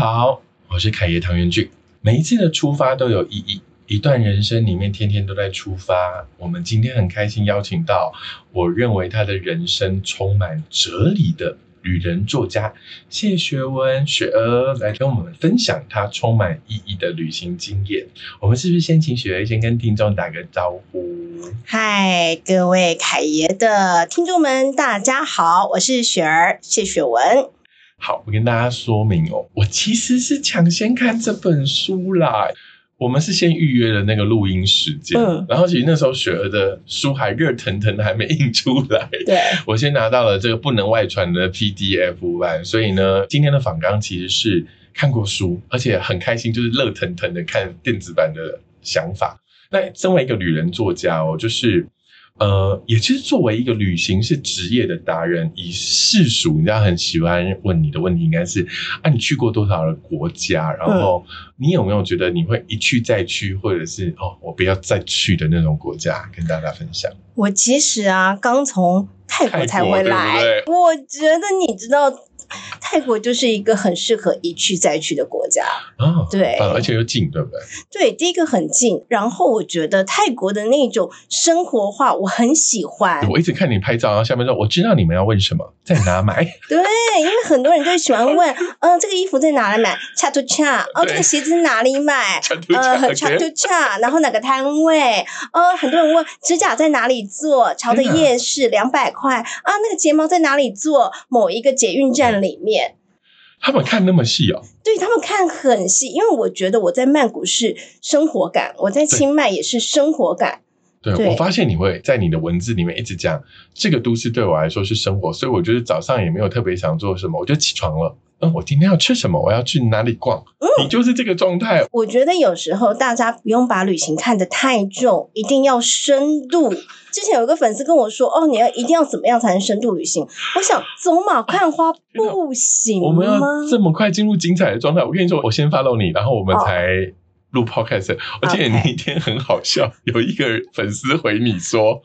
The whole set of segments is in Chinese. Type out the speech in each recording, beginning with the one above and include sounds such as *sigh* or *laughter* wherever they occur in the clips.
好，我是凯爷唐元俊。每一次的出发都有意义，一段人生里面天天都在出发。我们今天很开心邀请到，我认为他的人生充满哲理的旅人作家谢学文雪儿来跟我们分享他充满意义的旅行经验。我们是不是先请雪儿先跟听众打个招呼？嗨，各位凯爷的听众们，大家好，我是雪儿谢雪文。好，我跟大家说明哦，我其实是抢先看这本书啦。我们是先预约了那个录音时间，嗯然后其实那时候雪儿的书还热腾腾的，还没印出来。对，我先拿到了这个不能外传的 PDF 版，所以呢，今天的访纲其实是看过书，而且很开心，就是热腾腾的看电子版的想法。那身为一个女人作家哦，就是呃，也就是作为一个旅行是职业的达人，以世俗，你知道很喜欢问你的问题，应该是啊，你去过多少的国家？然后你有没有觉得你会一去再去，或者是哦，我不要再去的那种国家，跟大家分享？我其实啊，刚从泰国才回来，我觉得你知道，泰国就是一个很适合一去再去的国家。哦，对呃而且又近，对不对？对，第一个很近，然后我觉得泰国的那种生活化，我很喜欢。我一直看你拍照，然后下面说我知道你们要问什么，在哪买？*laughs* 对，因为很多人就喜欢问，嗯、*laughs* 这个衣服在哪里买？恰图恰，哦，这个鞋子哪里买？呃恰图恰，然后哪个摊位？呃，很多人问指甲在哪里做？潮的真的夜市两百块啊，那个睫毛在哪里做？某一个捷运站里面。他们看那么细哦，对他们看很细，因为我觉得我在曼谷是生活感，我在清迈也是生活感。对对我发现你会在你的文字里面一直讲这个都市对我来说是生活，所以我觉得早上也没有特别想做什么，我就起床了。嗯，我今天要吃什么？我要去哪里逛？你就是这个状态。我觉得有时候大家不用把旅行看得太重，一定要深度。之前有一个粉丝跟我说：“哦，你要一定要怎么样才能深度旅行？”我想走马看花 *laughs* 不行我们要吗？这么快进入精彩的状态。我跟你说，我先 follow 你，然后我们好才录 podcast。我记得那一天很好笑，有一个粉丝回你说。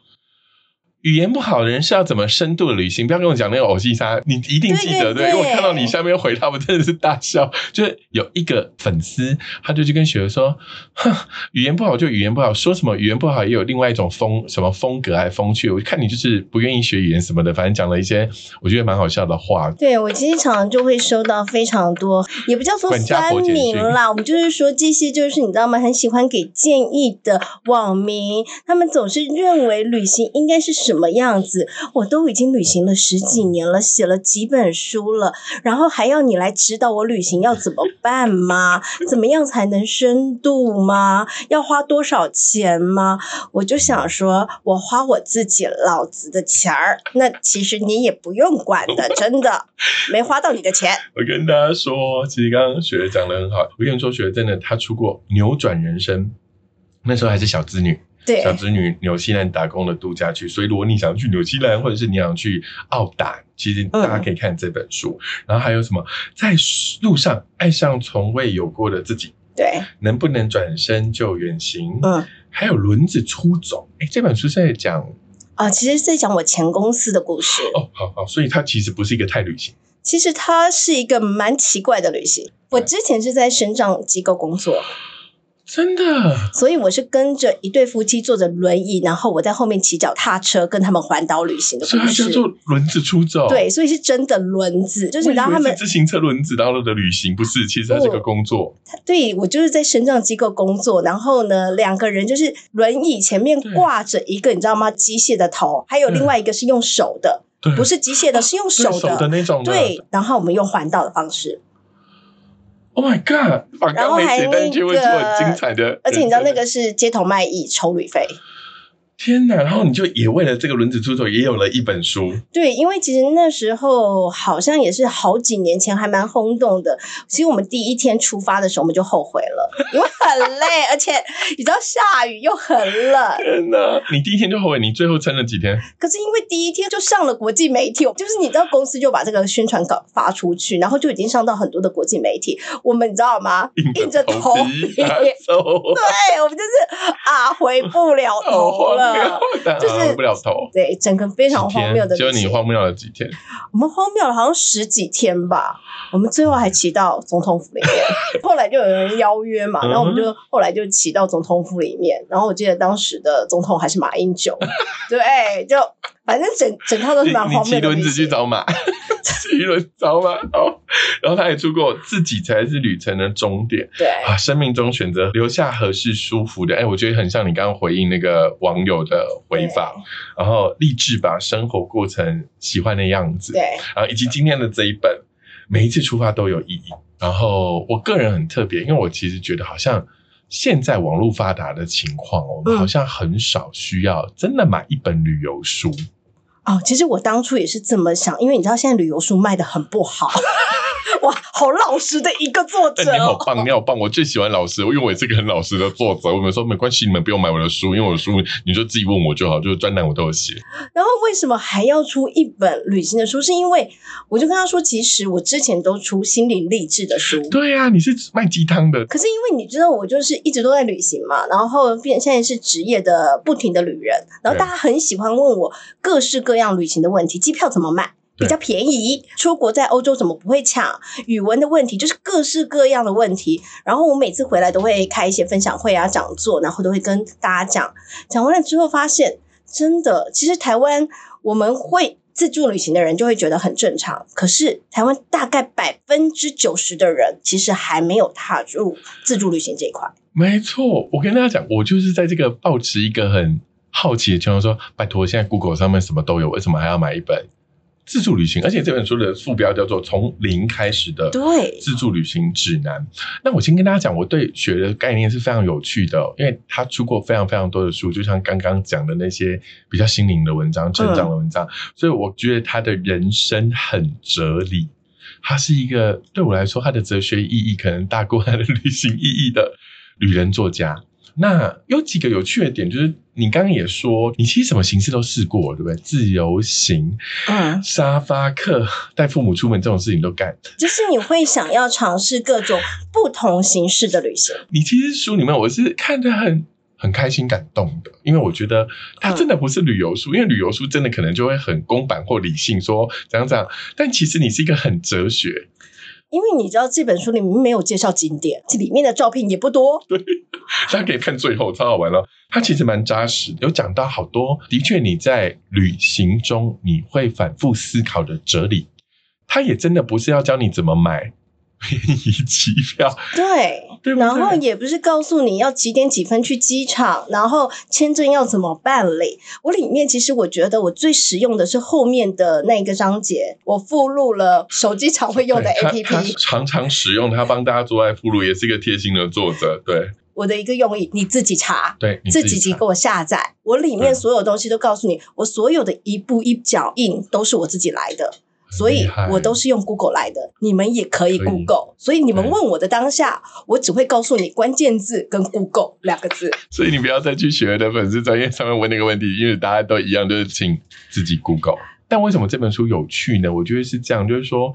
语言不好的人是要怎么深度的旅行？不要跟我讲那个偶戏杀，你一定记得对对因为我看到你下面回他，我真的是大笑。就是有一个粉丝，他就去跟雪儿说：“哼，语言不好就语言不好，说什么语言不好也有另外一种风什么风格还风趣。”我看你就是不愿意学语言什么的，反正讲了一些我觉得蛮好笑的话。对我其实常常就会收到非常多，也不叫做管家酸婆简讯民啦，我们就是说这些就是你知道吗？很喜欢给建议的网民，他们总是认为旅行应该是什么样子。我都已经旅行了十几年了，写了几本书了，然后还要你来指导我旅行要怎么办吗？怎么样才能深度吗？要花多少钱吗？我就想说，我花我自己老子的钱儿，那其实你也不用管的，真的没花到你的钱。*laughs* 我跟大家说，其实刚刚雪儿讲的很好。我跟你说，雪儿真的，她出过扭转人生，那时候还是小资女，对小侄女纽西兰打工的度假区。所以如果你想去纽西兰，或者是你想去澳大，其实大家可以看这本书。然后还有什么，在路上爱上从未有过的自己，对，能不能转身就远行？嗯，还有轮子出走。哎，这本书是在讲啊，其实是在讲我前公司的故事。哦，好好，所以它其实不是一个太旅行。其实它是一个蛮奇怪的旅行。我之前是在生长机构工作，真的，所以我是跟着一对夫妻坐着轮椅，然后我在后面骑脚踏车跟他们环岛旅行的故事所以它叫。做轮子出走。对，所以是真的轮子，就是你知道他们自行车轮子然后的旅行，不是，其实它是个工作。对我就是在深圳机构工作，然后呢，两个人就是轮椅前面挂着一个你知道吗？机械的头，还有另外一个是用手的，对，不是机械的，是用对手手的那种的。对，然后我们用环岛的方式，，Oh my God！把然后还刚没写，但却会出很那个精彩的。而且你知道那个是街头卖艺抽旅费。天哪！然后你就也为了这个轮子出走，也有了一本书。对，因为其实那时候好像也是好几年前，还蛮轰动的。其实我们第一天出发的时候，我们就后悔了，因为很累，而且你知道下雨又很冷。天哪！你第一天就后悔，你最后撑了几天？可是因为第一天就上了国际媒体，就是你知道公司就把这个宣传稿发出去，然后就已经上到很多的国际媒体。我们你知道吗？硬着头皮。对我们就是啊回不了头好荒了。*laughs* 就是熬不了头。对，整个非常荒谬的。就你荒谬了几天？我们荒谬了好像十几天吧。我们最后还骑到总统府里面，*laughs* 后来就有人邀约嘛，嗯然后我们就后来就骑到总统府里面，然后我记得当时的总统还是马英九，*laughs* 对，就反正整整套都是蛮荒谬的旅轮子去。找马，骑轮找马哦。然后他也出过自己才是旅程的终点对，啊！生命中选择留下合适舒服的，哎，我觉得很像你刚刚回应那个网友的回访，然后励志把生活过成喜欢的样子，对，然后以及今天的这一本，每一次出发都有意义。然后我个人很特别，因为我其实觉得好像现在网络发达的情况，我们嗯好像很少需要真的买一本旅游书。哦，其实我当初也是这么想，因为你知道现在旅游书卖的很不好，*laughs* 哇，好老实的一个作者你好棒，你好棒！我最喜欢老师，因为我也是个很老实的作者。我们说没关系，你们不用买我的书，因为我的书你就自己问我就好，就是专栏我都有写。然后为什么还要出一本旅行的书？是因为我就跟他说，其实我之前都出心灵励志的书。对呀、啊，你是卖鸡汤的，可是因为你知道，我就是一直都在旅行嘛，然后变现在是职业的不停的旅人，然后大家很喜欢问我各式各样旅行的问题，机票怎么买？比较便宜，出国在欧洲怎么不会抢？语文的问题就是各式各样的问题。然后我每次回来都会开一些分享会啊、讲座，然后都会跟大家讲。讲完了之后，发现真的，其实台湾我们会自助旅行的人就会觉得很正常，可是台湾大概百分之九十的人其实还没有踏入自助旅行这一块。没错。我跟大家讲，我就是在这个抱持一个很好奇的情况说，拜托，现在 Google 上面什么都有，为什么还要买一本自助旅行？而且这本书的副标叫做《从零开始的对自助旅行指南》。那我先跟大家讲，我对雪的概念是非常有趣的哦、因为他出过非常非常多的书，就像刚刚讲的那些比较心灵的文章、成长的文章，所以我觉得他的人生很哲理。他是一个对我来说，他的哲学意义可能大过他的旅行意义的旅人作家。那有几个有趣的点，就是你刚刚也说，你其实什么形式都试过，对不对？自由行、嗯，沙发客、带父母出门这种事情都干。就是你会想要尝试各种不同形式的旅行。你其实书里面我是看得很很开心、感动的，因为我觉得它真的不是旅游书，因为旅游书真的可能就会很公版或理性说怎样怎样，但其实你是一个很哲学，因为你知道这本书里面没有介绍景点，这里面的照片也不多。*laughs* 对大家可以看最后，超好玩了。它其实蛮扎实，有讲到好多，的确你在旅行中你会反复思考的哲理。它也真的不是要教你怎么买便宜机票，对，对对然后也不是告诉你要几点几分去机场，然后签证要怎么办理。我里面其实我觉得我最实用的是后面的那个章节，我附录了手机常会用的 APP。常常使用，它帮大家做爱附录，也是一个贴心的作者。对我的一个用意，你自己查。对，这自己查几集给我下载，我里面所有东西都告诉你，我所有的一步一脚印都是我自己来的，所以我都是用 Google 来的，你们也可以 Google。所以你们问我的当下，我只会告诉你关键字跟 Google 两个字。所以你不要再去学的粉丝专业上面问那个问题，因为大家都一样，就是请自己 Google。但为什么这本书有趣呢？我觉得是这样，就是说，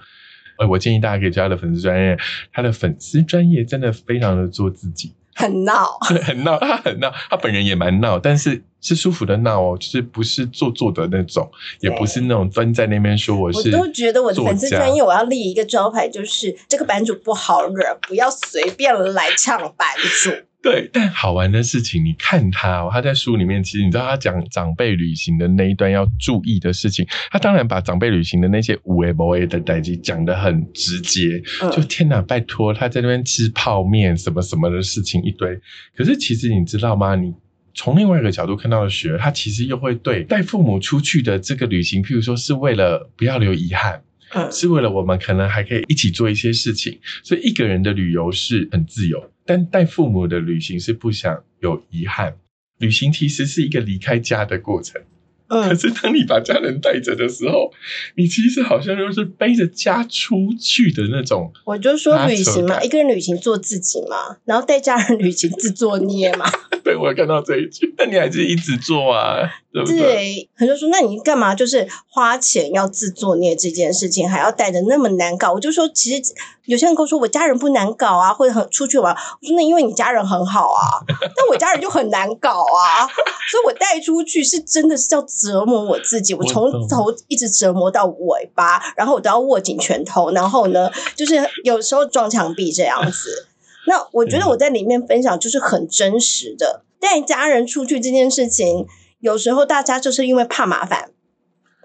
呃，我建议大家可以加他的粉丝专业，他的粉丝专业真的非常的做自己，很闹，*laughs* 很闹，他很闹，他本人也蛮闹，但是是舒服的闹哦，就是不是做作的那种，也不是那种蹲在那边说我是我，都觉得我的粉丝专业我要立一个招牌，就是这个版主不好惹，不要随便来呛版主。*laughs* 对，但好玩的事情，你看他、哦，他在书里面，其实你知道他讲长辈旅行的那一段要注意的事情，他当然把长辈旅行的那些五 A 不 A 的代际讲得很直接，嗯就天哪，拜托，他在那边吃泡面什么什么的事情一堆。可是其实你知道吗？你从另外一个角度看到的雪儿，她其实又会对带父母出去的这个旅行，譬如说是为了不要留遗憾。嗯是为了我们可能还可以一起做一些事情，所以一个人的旅游是很自由，但带父母的旅行是不想有遗憾。旅行其实是一个离开家的过程，可嗯，是当你把家人带着的时候，你其实好像又是背着家出去的那种。我就说旅行嘛，一个人旅行做自己嘛，然后带家人旅行自作孽嘛。*laughs* 对我有看到这一句，那你还是一直做啊，*laughs* 对不对？对，很多人说，那你干嘛就是花钱要自作孽这件事情，还要带着那么难搞？我就说，其实有些人跟我说我家人不难搞啊，或者很出去玩，我说那因为你家人很好啊，*laughs* 但我家人就很难搞啊，所以我带出去是真的是要折磨我自己，我从头一直折磨到尾巴，然后我都要握紧拳头，然后呢，就是有时候撞墙壁这样子。*laughs* 那我觉得我在里面分享就是很真实的，带家人出去这件事情，有时候大家就是因为怕麻烦。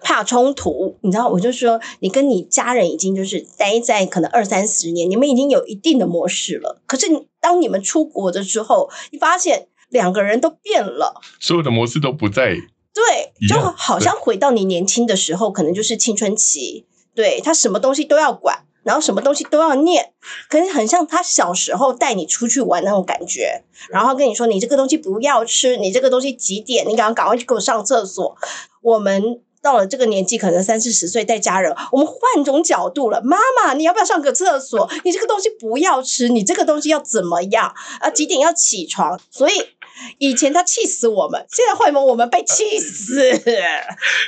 怕冲突，你知道，我就说，你跟你家人已经就是待在可能二三十年，你们已经有一定的模式了。可是你当你们出国的时候，你发现两个人都变了，所有的模式都不在，对，就好像回到你年轻的时候，可能就是青春期，对他什么东西都要管，然后什么东西都要念，可是很像他小时候带你出去玩那种感觉，然后跟你说你这个东西不要吃，你这个东西几点，你赶快赶快去给我上厕所。我们到了这个年纪，可能三四十岁带家人，我们换种角度了。妈妈，你要不要上个厕所？你这个东西不要吃，你这个东西要怎么样？啊，几点要起床？所以以前他气死我们，现在换我们被气死。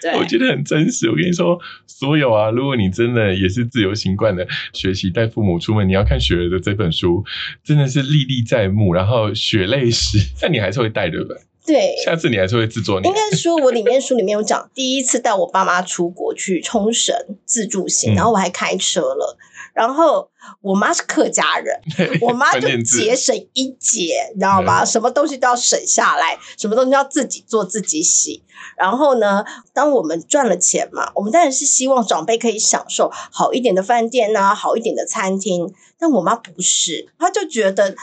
对，我觉得很真实。我跟你说，所有啊，如果你真的也是自由行惯的学习带父母出门，你要看雪儿的这本书，真的是历历在目，然后血泪史，*laughs* 但你还是会带，对不对对？下次你还是会制作你应该是说，我里面书里面有讲，第一次带我爸妈出国去冲绳自助行，嗯然后我还开车了。然后我妈是客家人，*laughs* 我妈就节省一节，你知道吗？什么东西都要省下来，什么东西要自己做自己洗。然后呢，当我们赚了钱嘛，我们当然是希望长辈可以享受好一点的饭店呐、好一点的餐厅。但我妈不是，她就觉得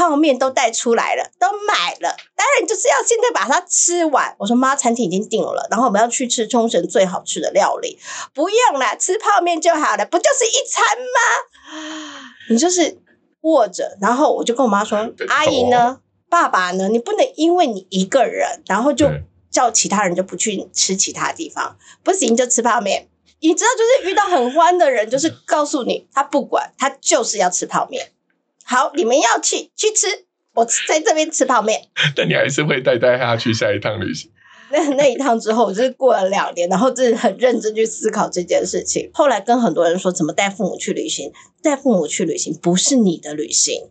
泡面都带出来了，都买了，当然就是要现在把它吃完。我说妈，餐厅已经订了，然后我们要去吃冲绳最好吃的料理，不用啦，吃泡面就好了，不就是一餐吗？你就是握着，然后我就跟我妈说，阿姨呢，爸爸呢，你不能因为你一个人，然后就叫其他人就不去吃其他地方，不行就吃泡面。你知道，就是遇到很欢的人，就是告诉你他不管，他就是要吃泡面。好，你们要去去吃，我在这边吃泡面。*laughs* 但你还是会带带他去下一趟旅行。那那一趟之后，我就是过了两年，然后真的很认真去思考这件事情。后来跟很多人说，怎么带父母去旅行？带父母去旅行不是你的旅行，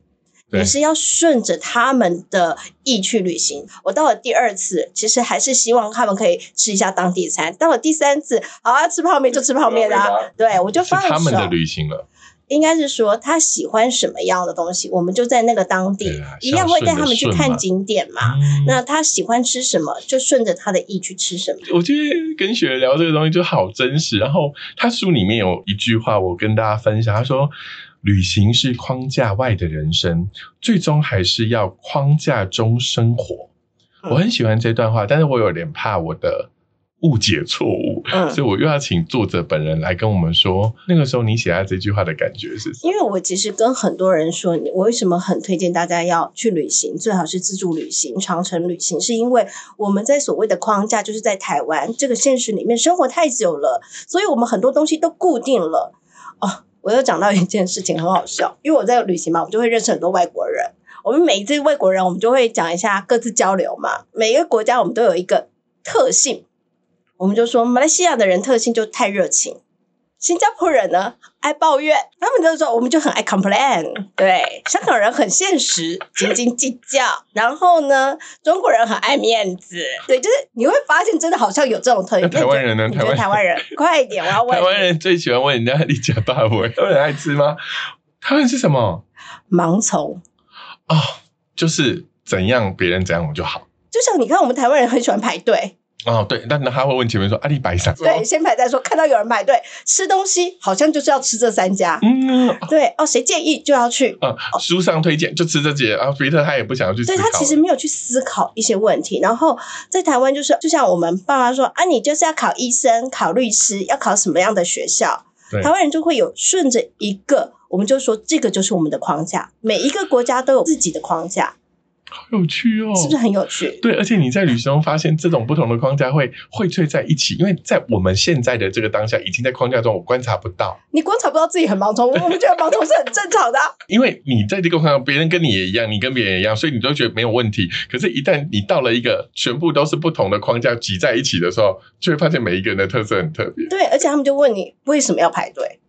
对你是要顺着他们的意去旅行。我到了第二次，其实还是希望他们可以吃一下当地餐。到了第三次，好啊，吃泡面就吃泡面啊。对，我就是放手。他们的旅行了，应该是说他喜欢什么样的东西，我们就在那个当地啊一样会带他们去看景点嘛。嗯那他喜欢吃什么，就顺着他的意去吃什么。我觉得跟雪儿聊这个东西就好真实。然后他书里面有一句话，我跟大家分享，他说：“旅行是框架外的人生，最终还是要框架中生活。”嗯我很喜欢这段话，但是我有点怕我的误解错误，嗯所以我又要请作者本人来跟我们说，那个时候你写下这句话的感觉是什么？因为我其实跟很多人说，我为什么很推荐大家要去旅行，最好是自助旅行、长程旅行，是因为我们在所谓的框架，就是在台湾这个现实里面生活太久了，所以我们很多东西都固定了。哦，我又讲到一件事情很好笑，因为我在旅行嘛，我就会认识很多外国人。我们每一次外国人，我们就会讲一下各自交流嘛。每一个国家我们都有一个特性，我们就说马来西亚的人特性就太热情，新加坡人呢爱抱怨，他们就说我们就很爱 complain。对，香港人很现实，斤斤计较。然后呢，中国人很爱面子。对，就是你会发现，真的好像有这种特点。台湾人呢台湾台湾人，快一点，我要问台湾人最喜欢问人家你家大尾，有人爱吃吗？他们是什么？盲从。哦，就是怎样别人怎样我就好。就像你看，我们台湾人很喜欢排队，哦，对，但他会问前面说阿里摆上，对，先排再说。看到有人排队吃东西，好像就是要吃这三家。嗯对哦，谁建议就要去。啊，书上推荐就吃这些，然后别的他也不想要去思对。他其实没有去思考一些问题，然后在台湾就是，就像我们爸妈说啊，你就是要考医生、考律师，要考什么样的学校？对台湾人就会有顺着一个，我们就说这个就是我们的框架，每一个国家都有自己的框架。好有趣哦，是不是很有趣？对，而且你在旅行中发现这种不同的框架会荟萃在一起，因为在我们现在的这个当下，已经在框架中我观察不到，你观察不到自己很盲从，我们觉得盲从是很正常的啊、*laughs* 因为你在这个框架，别人跟你也一样，你跟别人也一样，所以你都觉得没有问题。可是，一旦你到了一个全部都是不同的框架挤在一起的时候，就会发现每一个人的特色很特别。对，而且他们就问你为什么要排队，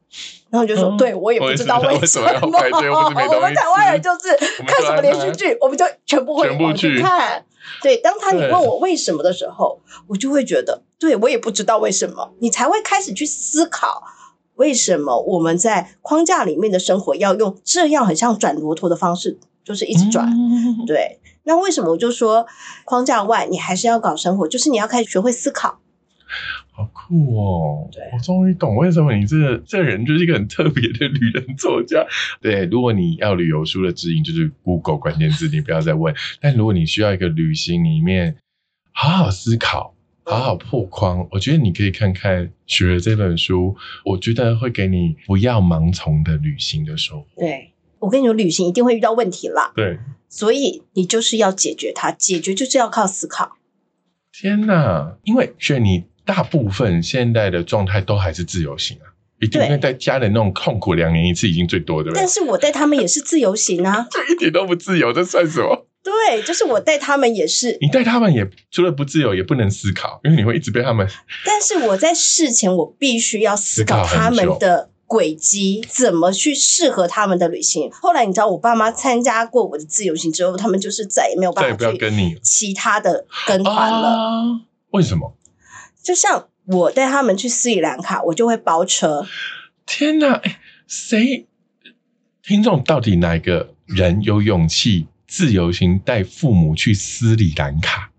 然后就说，嗯对我也不知道为什么要 *laughs* 我们台湾人就是看什么连续剧，我们就全部会全部往去去看。对，当他你问我为什么的时候，我就会觉得，对我也不知道为什么，你才会开始去思考。为什么我们在框架里面的生活要用这样很像转骆驼的方式，就是一直转？嗯 *laughs* 对，那为什么我就说框架外你还是要搞生活，就是你要开始学会思考。好酷哦！我终于懂为什么你这个这人就是一个很特别的旅人作家。对，如果你要旅游书的指引，就是 Google 关键字，你不要再问。但如果你需要一个旅行里面好好思考、好好破框，我觉得你可以看看《学了》这本书，我觉得会给你不要盲从的旅行的收获。对我跟你说，旅行一定会遇到问题啦，对，所以你就是要解决它，解决就是要靠思考。天呐！因为雪你大部分现在的状态都还是自由行啊，一定对因为在家人那种痛苦两年一次已经最多，的了但？是我带他们也是自由行啊，*laughs* 这一点都不自由，这算什么？对，就是我带他们也是，你带他们也除了不自由，也不能思考，因为你会一直被他们。*laughs* 但是我在事前我必须要思考他们的轨迹，怎么去适合他们的旅行。后来你知道，我爸妈参加过我的自由行之后，他们就是再也没有办法去跟你其他的跟团了。啊？为什么？就像我带他们去斯里兰卡，我就会包车。天哪！谁？听众到底哪个人有勇气自由行带父母去斯里兰卡？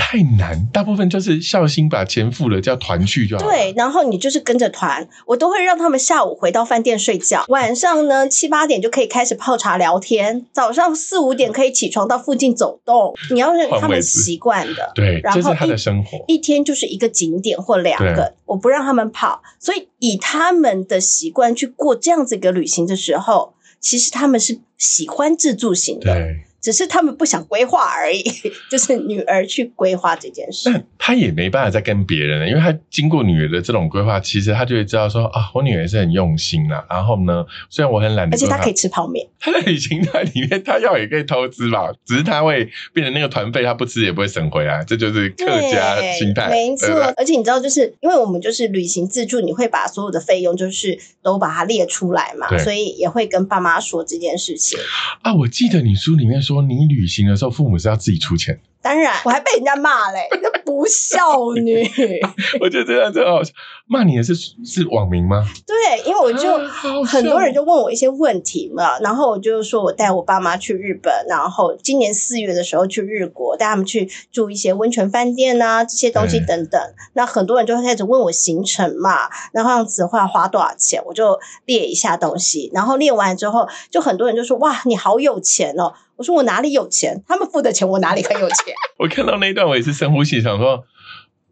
太难，大部分就是孝心把钱付了，叫团去就好了。对，然后你就是跟着团，我都会让他们下午回到饭店睡觉，晚上呢七八点就可以开始泡茶聊天，早上四五点可以起床到附近走动。你要让他们习惯的，对，然后这是他的生活。一天就是一个景点或两个，我不让他们跑，所以以他们的习惯去过这样子一个旅行的时候，其实他们是喜欢自助型的，对，只是他们不想规划而已，*laughs* 就是女儿去规划这件事。但他也没办法再跟别人了，因为他经过女儿的这种规划，其实他就会知道说啊，我女儿是很用心啦。然后呢，虽然我很懒得，而且他可以吃泡面，*laughs* 他在旅行团里面，他要也可以偷吃吧，只是他会变成那个团费，他不吃也不会省回来，这就是客家心态，没错。而且你知道，就是因为我们就是旅行自助，你会把所有的费用就是都把它列出来嘛，所以也会跟爸妈说这件事情。啊，我记得你书里面说，你旅行的时候，父母是要自己出钱，当然，我还被人家骂嘞，*laughs* 那不孝女。*laughs* 我觉得这样真好笑。骂你的是是网民吗？对，因为我就啊很多人就问我一些问题嘛，然后我就说我带我爸妈去日本，然后今年四月的时候去日国，带他们去住一些温泉饭店啊，这些东西等等。那很多人就会开始问我行程嘛，然后这样子会要花多少钱，我就列一下东西，然后列完之后，就很多人就说哇，你好有钱哦。我说我哪里有钱？他们付的钱我哪里很有钱？*laughs* 我看到那一段，我也是深呼吸，想说，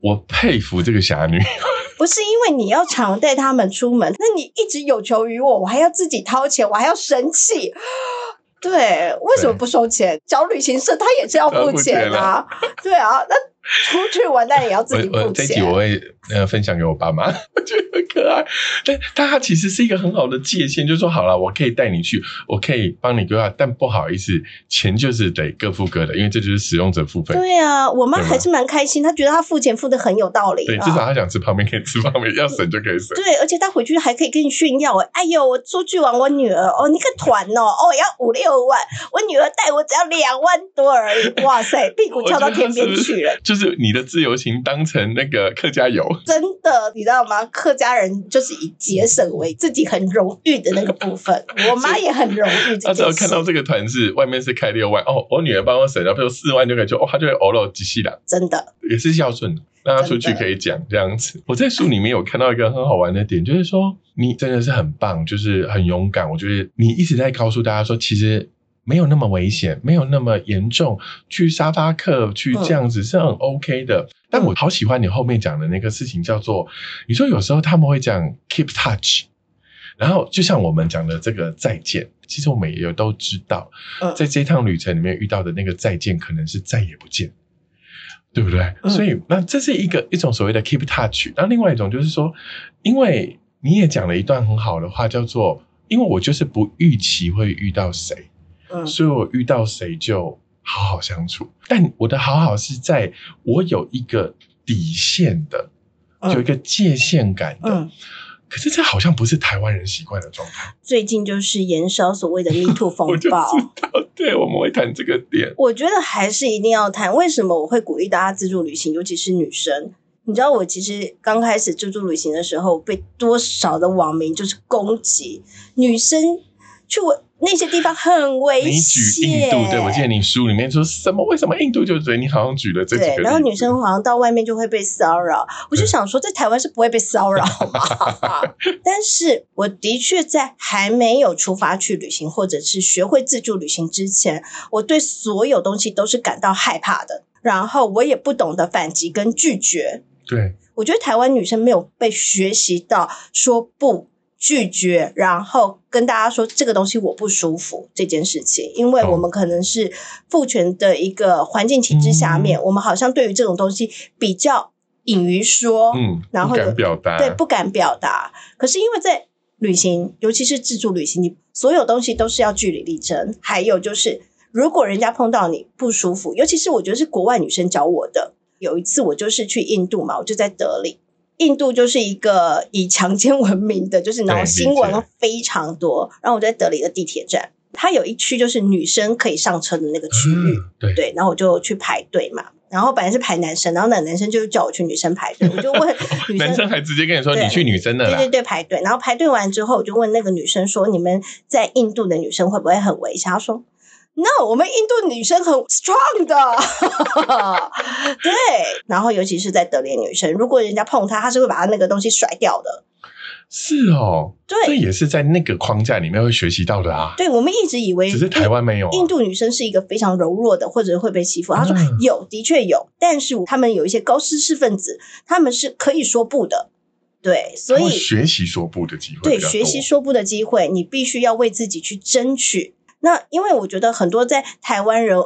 我佩服这个侠女。*laughs* 不是因为你要常带他们出门，那你一直有求于我，我还要自己掏钱，我还要生气。对，为什么不收钱？找旅行社他也是要付钱啊。*laughs* 对啊，那出去玩那也要自己付钱我这一集。我会呃分享给我爸妈，我 *laughs* 觉得很可爱。但但它其实是一个很好的界限，就是说好了，我可以带你去，我可以帮你规划，但不好意思，钱就是得各付各的，因为这就是使用者付费。对啊，我妈还是蛮开心，她觉得她付钱付的很有道理、啊。对，至少她想吃泡面可以吃泡面，要省就可以省。对，而且她回去还可以跟你炫耀，哎呦，我出去玩，我女儿哦，那个团哦，哦要五六万，我女儿带我只要两万多而已，*laughs* 哇塞，屁股翘到天边去了。就是你的自由行当成那个客家游，真的，你知道吗？客家人就是以节省为自己很荣誉的那个部分。*laughs* 我妈也很荣誉这他只要。看到这个团是外面是开六万，哦，我女儿帮我省了，比如四万就可以去，哦，她就会偶尔几细了，真的，也是孝顺的，让他出去可以讲这样子。我在书里面有看到一个很好玩的点，就是说你真的是很棒，就是很勇敢。我觉得你一直在告诉大家说，其实。没有那么危险，没有那么严重，去沙发客去这样子是很 OK 的。但我好喜欢你后面讲的那个事情，叫做你说有时候他们会讲 keep touch，然后就像我们讲的这个再见，其实我们也都知道，嗯在这趟旅程里面遇到的那个再见，可能是再也不见，对不对？嗯所以那这是一个一种所谓的 keep touch，那另外一种就是说，因为你也讲了一段很好的话，叫做因为我就是不预期会遇到谁，嗯所以我遇到谁就好好相处。但我的好好是在我有一个底线的，嗯有一个界限感的。嗯，可是这好像不是台湾人习惯的状态。最近就是延烧所谓的 Me Too 风 *laughs* 我就知暴。道，对，我们会谈这个点。我觉得还是一定要谈。为什么我会鼓励大家自助旅行，尤其是女生？你知道我其实刚开始自助旅行的时候，被多少的网民就是攻击女生去我那些地方很危险。你举印度，对我记得你书里面说什么？为什么印度就对你好像举了这几个，对然后女生好像到外面就会被骚扰，我就想说，在台湾是不会被骚扰嘛。*laughs* 但是我的确在还没有出发去旅行，或者是学会自助旅行之前，我对所有东西都是感到害怕的。然后我也不懂得反击跟拒绝。对我觉得台湾女生没有被学习到说不。拒绝，然后跟大家说这个东西我不舒服这件事情，因为我们可能是父权的一个环境体制下面，我们好像对于这种东西比较隐于说，嗯，然后不敢表达，对，不敢表达。可是因为在旅行，尤其是自助旅行，你所有东西都是要据理力争。还有就是，如果人家碰到你不舒服，尤其是我觉得是国外女生教我的。有一次我就是去印度嘛，我就在德里。印度就是一个以强奸闻名的，就是那种新闻非常多。然后我在德里的地铁站，它有一区就是女生可以上车的那个区域。嗯对对，然后我就去排队嘛。然后本来是排男生，然后那男生就叫我去女生排队，我就问 *laughs* 女生男生还直接跟你说你去女生的对对，对，排队。然后排队完之后，我就问那个女生说：“你们在印度的女生会不会很危险？”她说：“No，我们印度女生很 strong 的。*laughs* ”对，然后尤其是在德里的女生，如果人家碰她，她是会把她那个东西甩掉的。是哦，对这对，也是在那个框架里面会学习到的啊。对，我们一直以为只是台湾没有啊。印度女生是一个非常柔弱的，或者会被欺负。她说嗯有，的确有，但是他们有一些高知识分子，他们是可以说不的。对，所以学习说不的机会对学习说不的机会，你必须要为自己去争取。那因为我觉得很多在台湾人，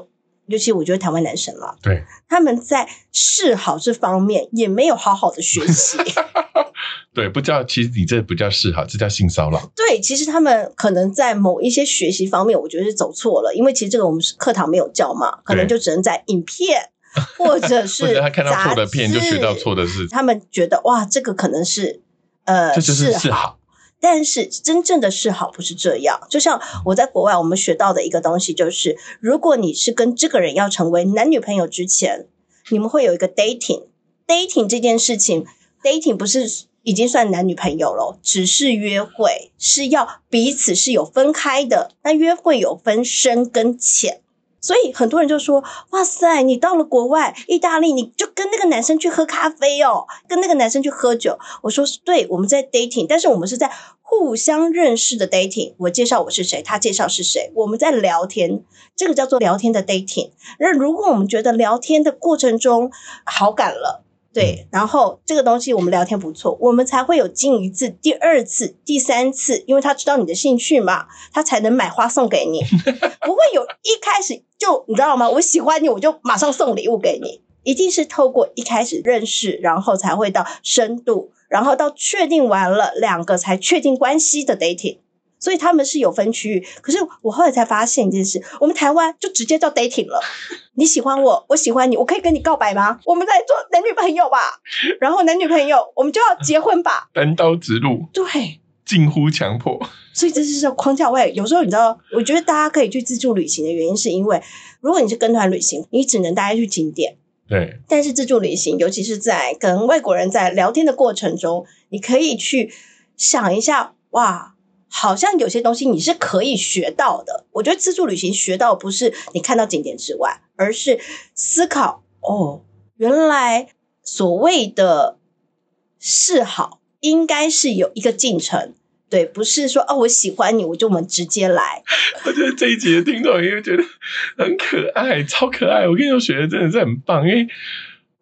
尤其我觉得台湾男生了，对他们在示好这方面也没有好好的学习。*laughs* 对，不叫其实你这不叫示好，这叫性骚扰。对，其实他们可能在某一些学习方面，我觉得是走错了，因为其实这个我们是课堂没有教嘛，可能就只能在影片 *laughs* 或者是他看到错的片就学到错的事，他们觉得哇，这个可能是呃这就是示示好。但是真正的示好不是这样，就像我在国外我们学到的一个东西，就是如果你是跟这个人要成为男女朋友之前，你们会有一个 dating。dating 这件事情，dating 不是已经算男女朋友了，只是约会，是要彼此是有分开的。那约会有分深跟浅。所以很多人就说：“哇塞，你到了国外，意大利，你就跟那个男生去喝咖啡哦，跟那个男生去喝酒。”我说：“对，我们在 dating，但是我们是在互相认识的 dating。我介绍我是谁，他介绍是谁，我们在聊天，这个叫做聊天的 dating。那如果我们觉得聊天的过程中好感了，对，然后这个东西我们聊天不错，我们才会有进一次、第二次、第三次，因为他知道你的兴趣嘛，他才能买花送给你，*laughs* 不会有一开始就你知道吗？我喜欢你，我就马上送礼物给你，一定是透过一开始认识，然后才会到深度，然后到确定完了两个才确定关系的 dating。所以他们是有分区域，可是我后来才发现一件事：我们台湾就直接叫 dating 了。*laughs* 你喜欢我，我喜欢你，我可以跟你告白吗？我们在做男女朋友吧，然后男女朋友我们就要结婚吧。*laughs* 单刀直入，对，近乎强迫。所以这就是框架外。有时候你知道，我觉得大家可以去自助旅行的原因，是因为如果你是跟团旅行，你只能大家去景点。对，但是自助旅行，尤其是在跟外国人在聊天的过程中，你可以去想一下，哇，好像有些东西你是可以学到的。我觉得自助旅行学到不是你看到景点之外，而是思考哦，原来所谓的示好应该是有一个进程。对，不是说哦，我喜欢你，我就我们直接来。*laughs* 我觉得这一集的听众也会觉得很可爱，超可爱。我跟你说，学的真的是很棒，因为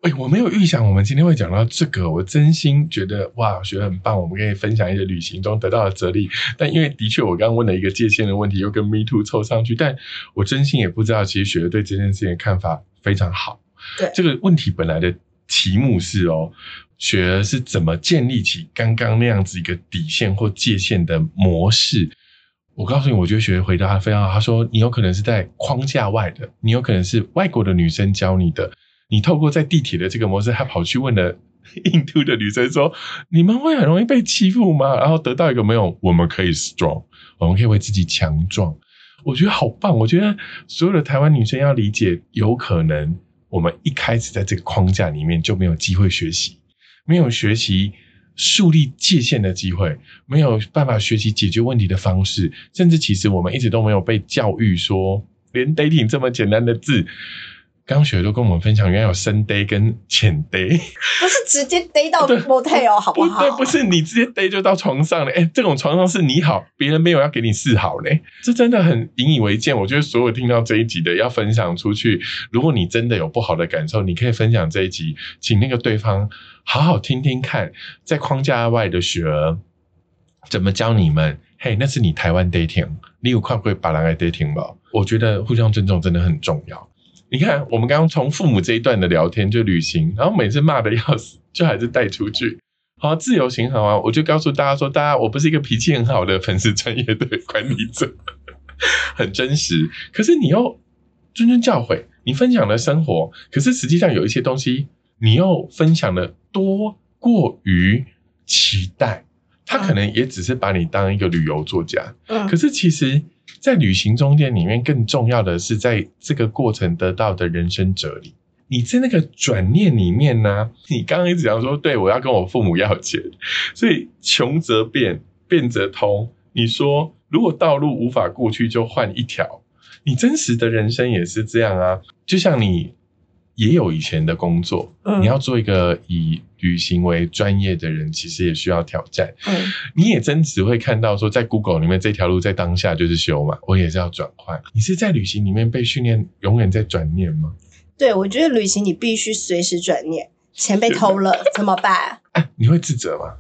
哎，我没有预想我们今天会讲到这个，我真心觉得哇，学得很棒，我们可以分享一些旅行中得到的哲理。但因为的确，我刚刚问了一个界限的问题，又跟 Me Too 凑上去，但我真心也不知道，其实雪儿对这件事情的看法非常好。对这个问题本来的题目是哦，雪儿是怎么建立起刚刚那样子一个底线或界限的模式？我告诉你，我觉得雪儿回答的非常好。他说，你有可能是在框架外的，你有可能是外国的女生教你的。你透过在地铁的这个模式，他跑去问了 *laughs* 印度的女生说：“你们会很容易被欺负吗？”然后得到一个没有，我们可以 strong，我们可以为自己强壮。我觉得好棒。我觉得所有的台湾女生要理解，有可能我们一开始在这个框架里面就没有机会学习，没有学习树立界限的机会，没有办法学习解决问题的方式，甚至其实我们一直都没有被教育说，连 dating 这么简单的字。刚雪都跟我们分享，原来有深 day 跟浅 day，不是直接 day 到 motel 好不好？对，不是你直接 day 就到床上了。哎，这种床上是你好，别人没有要给你示好嘞，这真的很引以为戒。我觉得所有听到这一集的要分享出去，如果你真的有不好的感受，你可以分享这一集，请那个对方好好听听看，在框架外的雪儿怎么教你们。嘿，那是你台湾 dating，你有跨过把人来 dating 吗？我觉得互相尊重真的很重要。你看，我们刚刚从父母这一段的聊天就旅行，然后每次骂的要死，就还是带出去。好，自由行好啊！我就告诉大家说，大家我不是一个脾气很好的粉丝专业的 *laughs* 管理者，很真实。可是你又谆谆教诲，你分享了生活，可是实际上有一些东西，你又分享的多过于期待，他可能也只是把你当一个旅游作家。嗯，可是其实。在旅行中间里面，更重要的是在这个过程得到的人生哲理。你在那个转念里面呢？你刚刚一直讲说，对我要跟我父母要钱，所以穷则变，变则通。你说，如果道路无法过去，就换一条。你真实的人生也是这样啊，就像你。也有以前的工作，你要做一个以旅行为专业的人，其实也需要挑战。嗯，你也真只会看到说，在 Google 里面这条路在当下就是修嘛，我也是要转换。你是在旅行里面被训练，永远在转念吗？对，我觉得旅行你必须随时转念。钱被偷了 *laughs* 怎么办？啊，你会自责吗？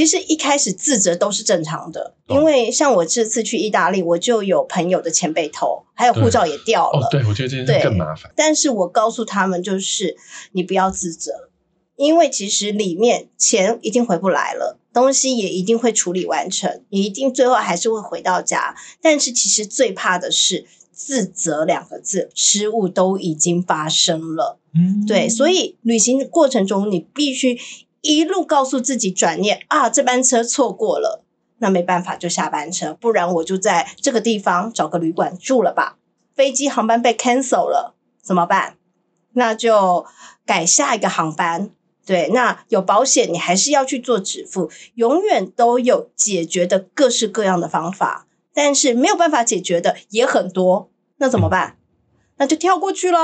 其实一开始自责都是正常的，因为像我这次去意大利，我就有朋友的钱被偷，还有护照也掉了。对，我觉得这件事更麻烦。但是我告诉他们，就是你不要自责，因为其实里面钱一定回不来了，东西也一定会处理完成，你一定最后还是会回到家。但是其实最怕的是自责两个字，失误都已经发生了。嗯，对，所以旅行过程中你必须。一路告诉自己转念啊，这班车错过了，那没办法就下班车，不然我就在这个地方找个旅馆住了吧。飞机航班被 cancel 了怎么办？那就改下一个航班。对，那有保险你还是要去做支付，永远都有解决的各式各样的方法，但是没有办法解决的也很多，那怎么办？那就跳过去了，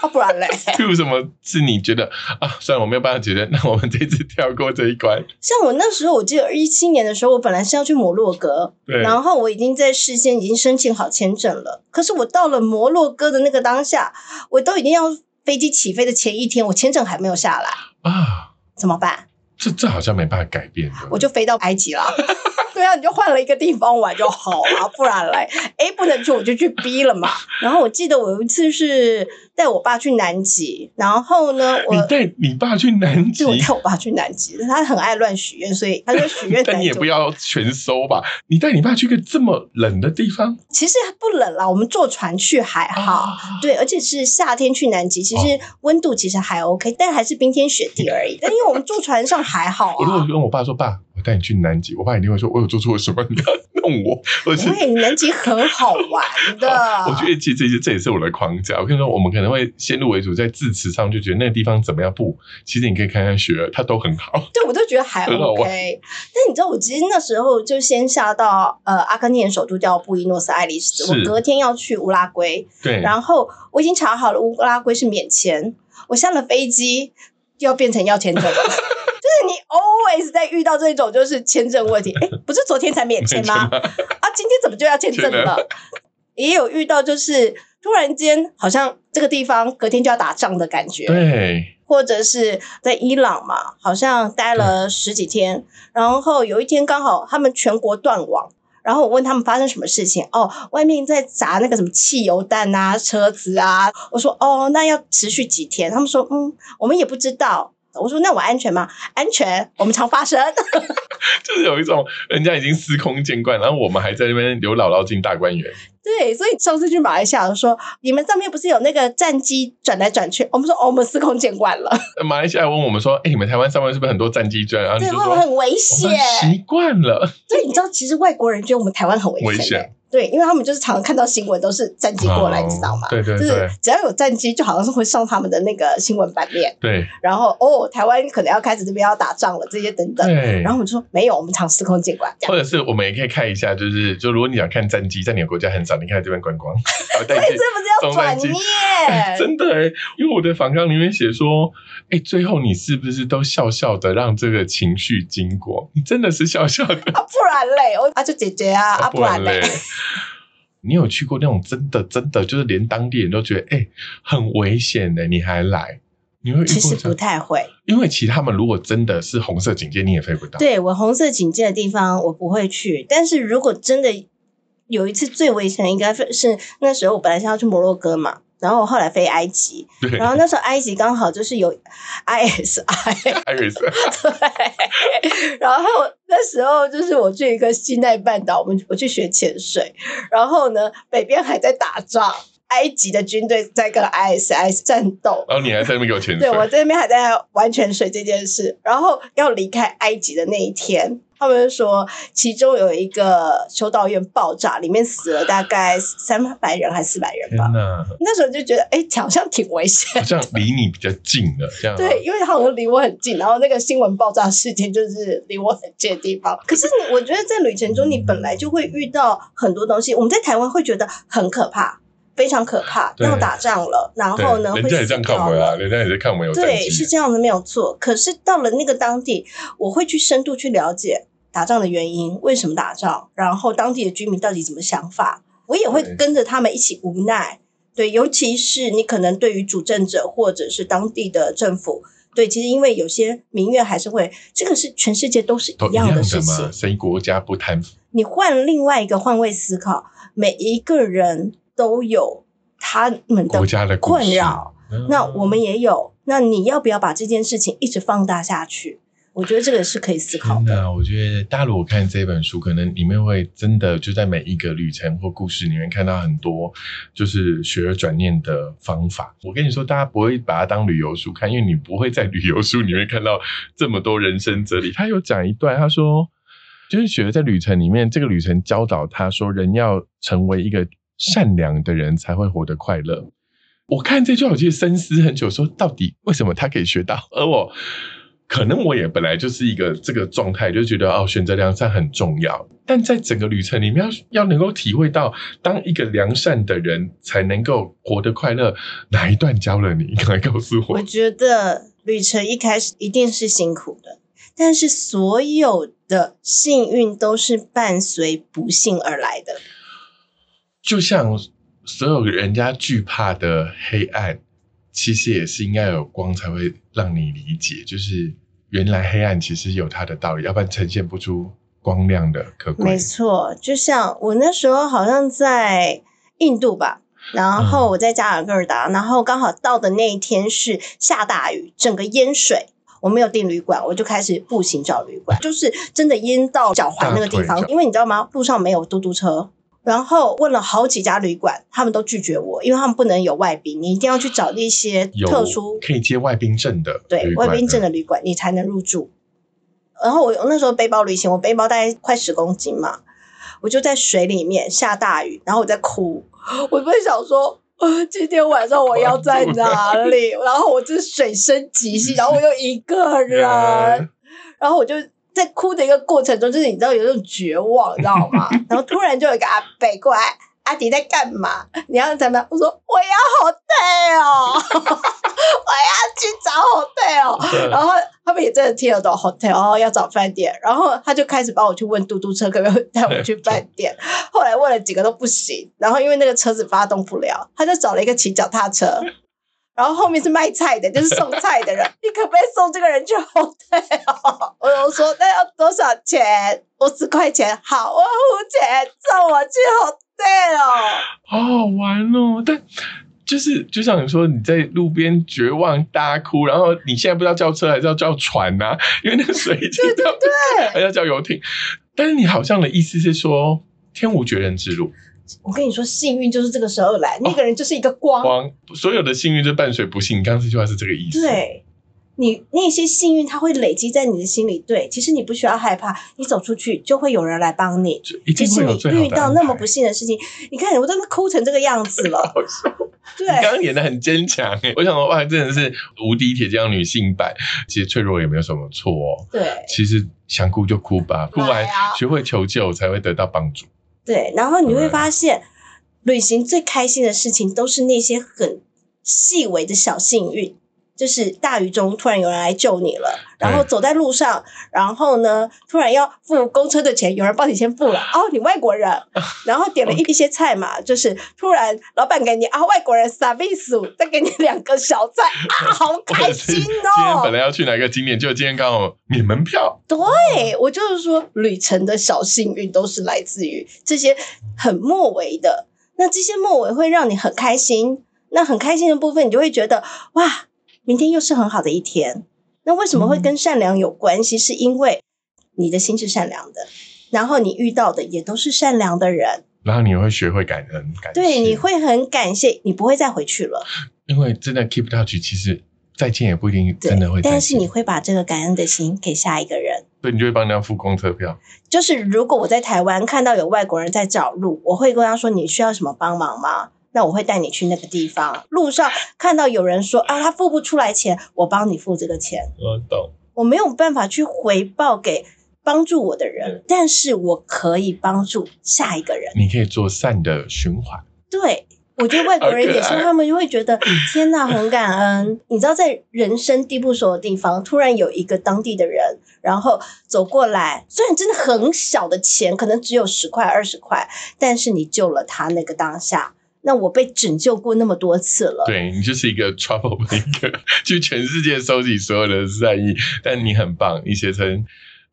啊，不然嘞？*laughs* 为什么是你觉得啊？算了，我没有办法解决，*laughs* 那我们这次跳过这一关。像我那时候，我记得一七年的时候，我本来是要去摩洛哥，对，然后我已经在事先已经申请好签证了。可是我到了摩洛哥的那个当下，我都已经要飞机起飞的前一天，我签证还没有下来啊，怎么办？这这好像没办法改变，我就飞到埃及了。对啊，你就换了一个地方玩就好了，*laughs* 不然嘞，A 不能去，我就去 B 了嘛。然后我记得我有一次是带我爸去南极，然后呢，我带你爸去南极，我带我爸去南极，他很爱乱许愿，所以他就许愿。*laughs* 但你也不要全收吧，你带你爸去个这么冷的地方，其实不冷啦，我们坐船去还好，对，而且是夏天去南极，其实温度其实还 OK，但还是冰天雪地而已。但因为我们坐船上还好啊。我如果跟我爸说爸。我带你去南极，我爸一定会说：“我有做错什么？你要弄我？”不会，南极很好玩的。我觉得其实这些这也是我的框架。我跟你说，我们可能会先入为主，在字词上就觉得那个地方怎么样？不，其实你可以看看雪儿，它都很好。对，我都觉得还 *laughs* OK。但你知道，我其实那时候就先下到呃阿根廷首都叫布宜诺斯艾利斯，我隔天要去乌拉圭。对，然后我已经查好了，乌拉圭是免签。我下了飞机，要变成要签证了。*laughs* always 在遇到这种就是签证问题，*laughs* 哎，不是昨天才免签吗？*laughs* 啊，今天怎么就要签证了？*laughs* 也有遇到就是突然间好像这这个地方隔天就要打仗的感觉。对，或者是在伊朗嘛，好像待了十几天，然后有一天刚好他们全国断网，然后我问他们发生什么事情，哦，外面在砸那个什么汽油弹啊，车子啊，我说哦，那要持续几天？他们说嗯，我们也不知道。我说那我安全吗？安全，我们常发生。*laughs* 就是有一种人家已经司空见惯，然后我们还在那边刘姥姥进大观园。对，所以上次去马来西亚说，你们上面不是有那个战机转来转去？我们说哦，我们司空见惯了。*laughs* 马来西亚问我们说，哎，你们台湾上面是不是很多战机转？然后你就说很危险，习惯了。所以，你知道，其实外国人觉得我们台湾很危险。对，因为他们就是常常看到新闻都是战机过来，你知道吗？对对对，就是只要有战机，就好像是会上他们的那个新闻版面。对，然后哦，台湾可能要开始这边要打仗了，这些等等。对，然后我们就说没有，我们常司空见惯。或者是我们也可以看一下，就是就如果你想看战机，在你的国家很少，你看这边观光。*laughs* 对，这不是要转念？*laughs* 真的哎，因为我的访纲里面写说，哎，最后你是不是都笑笑的让这个情绪经过？你真的是笑笑的？啊不然嘞，我啊就姐姐啊，啊不然嘞。*laughs* 你有去过那种真的真的就是连当地人都觉得哎很危险的，你还来？你会其实不太会，因为其他们如果真的是红色警戒，你也飞不到。对我红色警戒的地方我不会去，但是如果真的有一次最危险，应该是那时候我本来是要去摩洛哥嘛。然后我后来飞埃及，然后那时候埃及刚好就是有 isi is *laughs* 对，然后那时候就是我去一个西奈半岛，我们我去学潜水，然后呢北边还在打仗。埃及的军队在跟 ISIS 战斗，然后你还在那边给我潜水。对我这边还在玩潜水这件事。然后要离开埃及的那一天，他们说其中有一个修道院爆炸，里面死了大概三百人还是四百人吧。那时候就觉得，哎，好像挺危险，好像离你比较近的这样。对，因为好像离我很近，然后那个新闻爆炸事件就是离我很近的地方。可是你，我觉得在旅程中，你本来就会遇到很多东西。我们在台湾会觉得很可怕。非常可怕，要打仗了，然后呢？人家也这样看我们啊，人家也在看我们有对，是这样的，没有错。可是到了那个当地，我会去深度去了解打仗的原因，为什么打仗，然后当地的居民到底怎么想法，我也会跟着他们一起无奈。对，尤其是你可能对于主政者或者是当地的政府，对，其实因为有些民怨还是会，这个是全世界都是一样的事情。谁国家不贪腐？你换另外一个换位思考，每一个人。都有他们的困扰，那我们也有。那你要不要把这件事情一直放大下去？我觉得这个是可以思考的。我觉得大家如果看这本书，可能里面会真的就在每一个旅程或故事里面看到很多就是学而转念的方法。我跟你说，大家不会把它当旅游书看，因为你不会在旅游书里面看到这么多人生哲理。他有讲一段，他说，就是学在旅程里面，这个旅程教导他说，人要成为一个。善良的人才会活得快乐。我看这句话，我其实深思很久，说到底为什么他可以学到，而我可能我也本来就是一个这个状态，就觉得哦，选择良善很重要。但在整个旅程里面，要要能够体会到，当一个良善的人才能够活得快乐，哪一段教了你？*laughs* 快告诉我。我觉得旅程一开始一定是辛苦的，但是所有的幸运都是伴随不幸而来的。就像所有人家惧怕的黑暗，其实也是应该有光才会让你理解，就是原来黑暗其实有它的道理，要不然呈现不出光亮的可贵。没错，就像我那时候好像在印度吧，然后我在加尔各答，然后刚好到的那一天是下大雨，整个淹水，我没有订旅馆，我就开始步行找旅馆，就是真的淹到脚踝那个地方，因为你知道吗？路上没有嘟嘟车。然后问了好几家旅馆，他们都拒绝我，因为他们不能有外宾，你一定要去找那些特殊可以接外宾证的，对外宾证的旅馆，你才能入住。然后我那时候背包旅行，我背包大概快十公斤嘛，我就在水里面下大雨，然后我在哭，我在想说，呃，今天晚上我要在哪里？然后我就水深及膝，*laughs* 然后我又一个人，*laughs* 然后我就。在哭的一个过程中，就是你知道有那种绝望，你知道吗？*laughs* 然后突然就有一个阿北过来，阿迪在干嘛？你要怎么？我说我要好对哦，*laughs* 我要去找好对哦。然后他们也真的听得懂 hotel 哦，要找饭店，然后他就开始帮我去问嘟嘟车可不可以带我去饭店。后来问了几个都不行，然后因为那个车子发动不了，他就找了一个骑脚踏车，然后后面是卖菜的，就是送菜的人，*laughs* 你可不可以送这个人去 hotel？我就说那要多少钱？五十块钱，好，我付钱，送我去 hotel。好好玩哦！但就是就像你说，你在路边绝望大哭，然后你现在不知道叫车还是要叫船呐、因为那个水已经到，对还要叫游艇。但是你好像的意思是说，天无绝人之路，我跟你说，幸运就是这个时候来，那个人就是一个光。光所有的幸运就伴随不幸。你刚刚这句话是这个意思？，对你那些幸运，它会累积在你的心里。对，其实你不需要害怕，你走出去就会有人来帮你。就一定即使你会有最好的遇到那么不幸的事情，你看我都哭成这个样子了。对你刚刚演的很坚强诶，我想说哇，真的是无敌铁匠女性版。其实脆弱也没有什么错哦。对其实想哭就哭吧，哭完啊学会求救才会得到帮助。对，然后你会发现，旅行最开心的事情都是那些很细微的小幸运。就是大雨中突然有人来救你了，然后走在路上，然后呢，突然要付公车的钱，有人帮你先付了，哦，你外国人，*laughs* 然后点了一一些菜嘛，就是突然老板给你啊，外国人傻逼鼠，再给你两个小菜啊，好 *laughs* 开心今天哦！本来要去哪个景点，就今天刚好免门票。对，我就是说，旅程的小幸运都是来自于这些很末尾的。那这些末尾会让你很开心，那很开心的部分，你就会觉得哇，明天又是很好的一天。那为什么会跟善良有关系？是因为你的心是善良的，然后你遇到的也都是善良的人，然后你会学会感恩，感谢。对，你会很感谢，你不会再回去了。因为真的 keep touch，其实再见也不一定真的会，但是你会把这个感恩的心给下一个人。对，你就会帮人家付公车票。就是如果我在台湾看到有外国人在找路，我会跟他说：“你需要什么帮忙吗？”那我会带你去那个地方。路上看到有人说：“啊，他付不出来钱，我帮你付这个钱。我懂。”我没有办法去回报给帮助我的人，但是我可以帮助下一个人。你可以做善的循环。对，我觉得外国人也是，他们就会觉得 *laughs* 天哪，很感恩。你知道，在人生地不熟的地方，突然有一个当地的人，然后走过来，虽然真的很小的钱，可能只有十块、二十块，但是你救了他那个当下。那我被拯救过那么多次了，对你就是一个 *laughs* trouble maker，去全世界收集所有的善意。但你很棒，你写成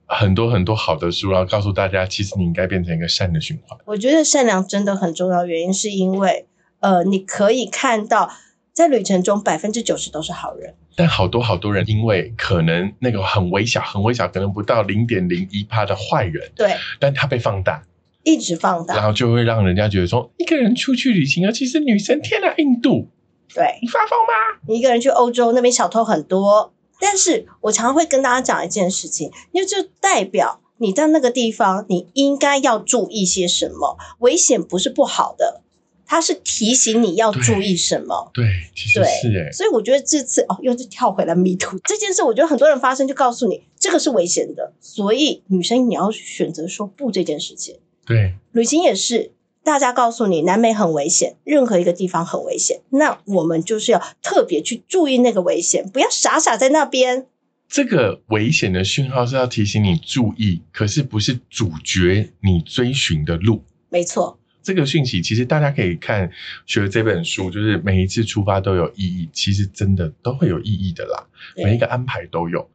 很多很多好的书，然后告诉大家，其实你应该变成一个善的循环。我觉得善良真的很重要，原因是因为呃，你可以看到在旅程中百分之九十都是好人。但好多好多人，因为可能那个很微小、很微小，可能不到零点零一趴的坏人，对，但他被放大，一直放大然，后就会让人家觉得说，一个人出去旅行，尤其是女生，天哪，印度，对。你发疯吗？你一个人去欧洲那边小偷很多，但是我常常会跟大家讲一件事情，因为就代表你在那个地方，你应该要注意些什么。危险不是不好的，它是提醒你要注意什么。对，其实对是哎，所以我觉得这次哦，又是跳回来迷途这件事，我觉得很多人发生就告诉你这个是危险的，所以女生你要选择说不这件事情。对，旅行也是，大家告诉你南美很危险，任何一个地方很危险，那我们就是要特别去注意那个危险，不要傻傻在那边。这个危险的讯号是要提醒你注意，可是不是主角你追寻的路。没错，这个讯息其实大家可以看学这本书，就是每一次出发都有意义，其实真的都会有意义的啦，每一个安排都有。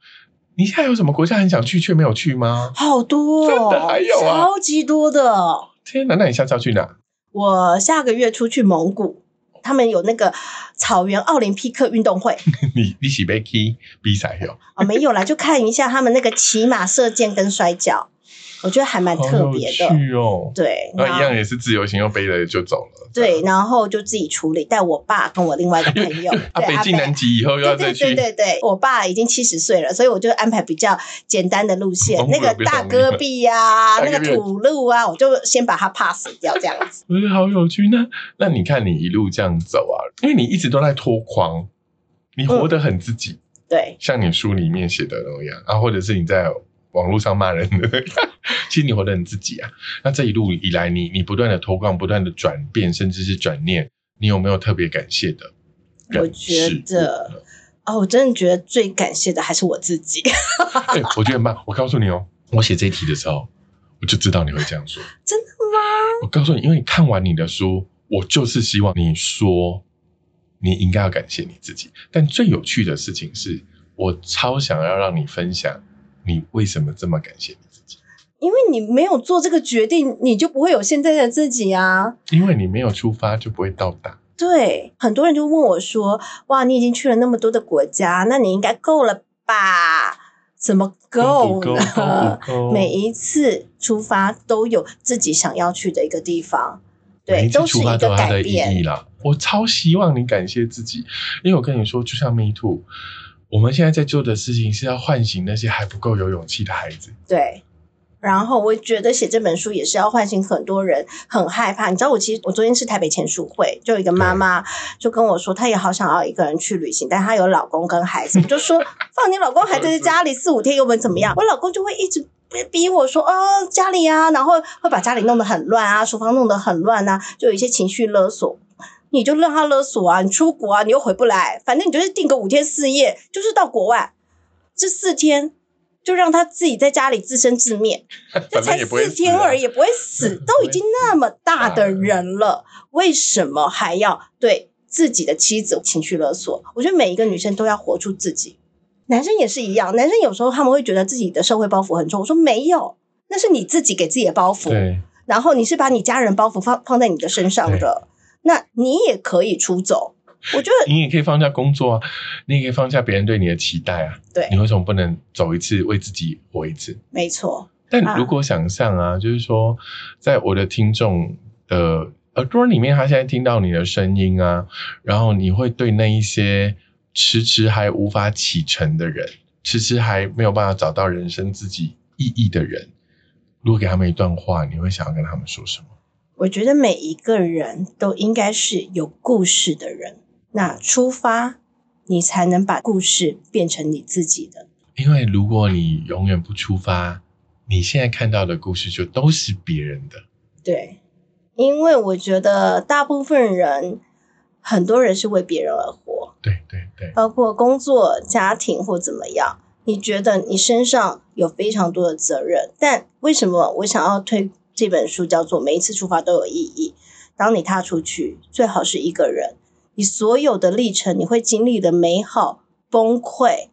你现在有什么国家很想去却没有去吗？好多、哦，真的还有啊超级多的。天哪，那你下次要去哪？我下个月出去蒙古，他们有那个草原奥林匹克运动会 *laughs* 你你是被 key 比赛哟，啊、没有啦，就看一下他们那个骑马、射箭跟摔跤，我觉得还蛮特别的哦。对，那然后一样也是自由行，又背了就走了。对，然后就自己处理，带我爸跟我另外一个朋友，*laughs* 啊，北进南极以后又要再对对对，对对，我爸已经七十岁了，所以我就安排比较简单的路线，那个大戈壁呀、那个土路啊，我就先把它 pass 掉这样子。*laughs* 我觉得好有趣。那那你看你一路这样走啊，因为你一直都在脱框，你活得很自己，对像你书里面写的那样啊，或者是你在网络上骂人的，*laughs* 其实你活得你自己啊。那这一路以来你，你不断的脱光，不断的转变，甚至是转念，你有没有特别感谢的我觉得哦，我真的觉得最感谢的还是我自己。对，*laughs* 我觉得很棒。我告诉你哦，我写这一题的时候，我就知道你会这样说。真的吗？我告诉你，因为你看完你的书，我就是希望你说你应该要感谢你自己。但最有趣的事情是，我超想要让你分享你为什么这么感谢你自己。因为你没有做这个决定，你就不会有现在的自己啊。因为你没有出发，就不会到达。对，很多人就问我说：“哇，你已经去了那么多的国家，那你应该够了吧？怎么够够呢？每一次出发都有自己想要去的一个地方，对，每一次都是出发一个改都有它的意义变。啦。我超希望你感谢自己，因为我跟你说，就像 Me Too，我们现在在做的事情是要唤醒那些还不够有勇气的孩子。对。然后我觉得写这本书也是要唤醒很多人很害怕。你知道，我其实我昨天是台北签书会，就有一个妈妈就跟我说，她也好想要一个人去旅行，但她有老公跟孩子。我就说，*laughs* 放你老公孩子在家里四五天又能怎么样？我老公就会一直逼我说，哦，家里啊，然后会把家里弄得很乱啊，厨房弄得很乱啊，就有一些情绪勒索。你就让他勒索啊，你出国啊，你又回不来，反正你就是定个五天四夜，就是到国外，这四天就让他自己在家里自生自灭。*laughs* 这才四天而已，也不会死，*laughs* 都已经那么大的人了，为什么还要对自己的妻子情绪勒索？我觉得每一个女生都要活出自己，男生也是一样。男生有时候他们会觉得自己的社会包袱很重，我说没有，那是你自己给自己的包袱，然后你是把你家人包袱放放在你的身上的，那你也可以出走。我觉得你也可以放下工作啊，你也可以放下别人对你的期待啊。对你为什么不能走一次，为自己活一次？没错，但啊如果想象啊，就是说，在我的听众的耳朵里面，他现在听到你的声音啊，然后你会对那一些迟迟还无法启程的人，迟迟还没有办法找到人生自己意义的人，如果给他们一段话，你会想要跟他们说什么？我觉得每一个人都应该是有故事的人。那出发，你才能把故事变成你自己的。因为如果你永远不出发，你现在看到的故事就都是别人的。对，因为我觉得大部分人，很多人是为别人而活，对对对，包括工作、家庭或怎么样。你觉得你身上有非常多的责任，但为什么我想要推这本书叫做《每一次出发都有意义》？当你踏出去，最好是一个人。你所有的历程，你会经历的美好、崩溃，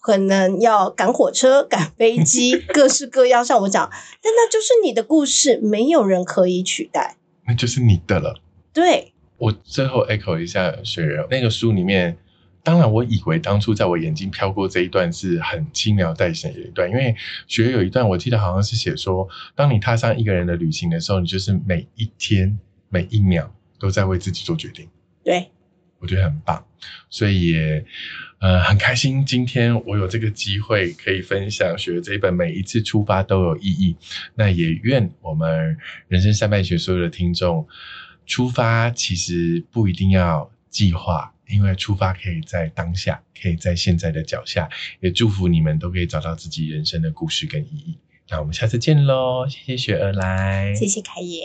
可能要赶火车、*laughs* 赶飞机，各式各样。像我讲，但那就是你的故事，没有人可以取代。那就是你的了。对，我最后 echo 一下雪人那个书里面，当然我以为当初在我眼睛飘过这一段是很轻描淡写的一段，因为雪有一段我记得好像是写说，当你踏上一个人的旅行的时候，你就是每一天每一秒都在为自己做决定。对，我觉得很棒，所以也呃很开心，今天我有这个机会可以分享学这一本每一次出发都有意义。那也愿我们人生三半学所有的听众，出发其实不一定要计划，因为出发可以在当下，可以在现在的脚下。也祝福你们都可以找到自己人生的故事跟意义。那我们下次见喽，谢谢雪儿来，谢谢凯爷。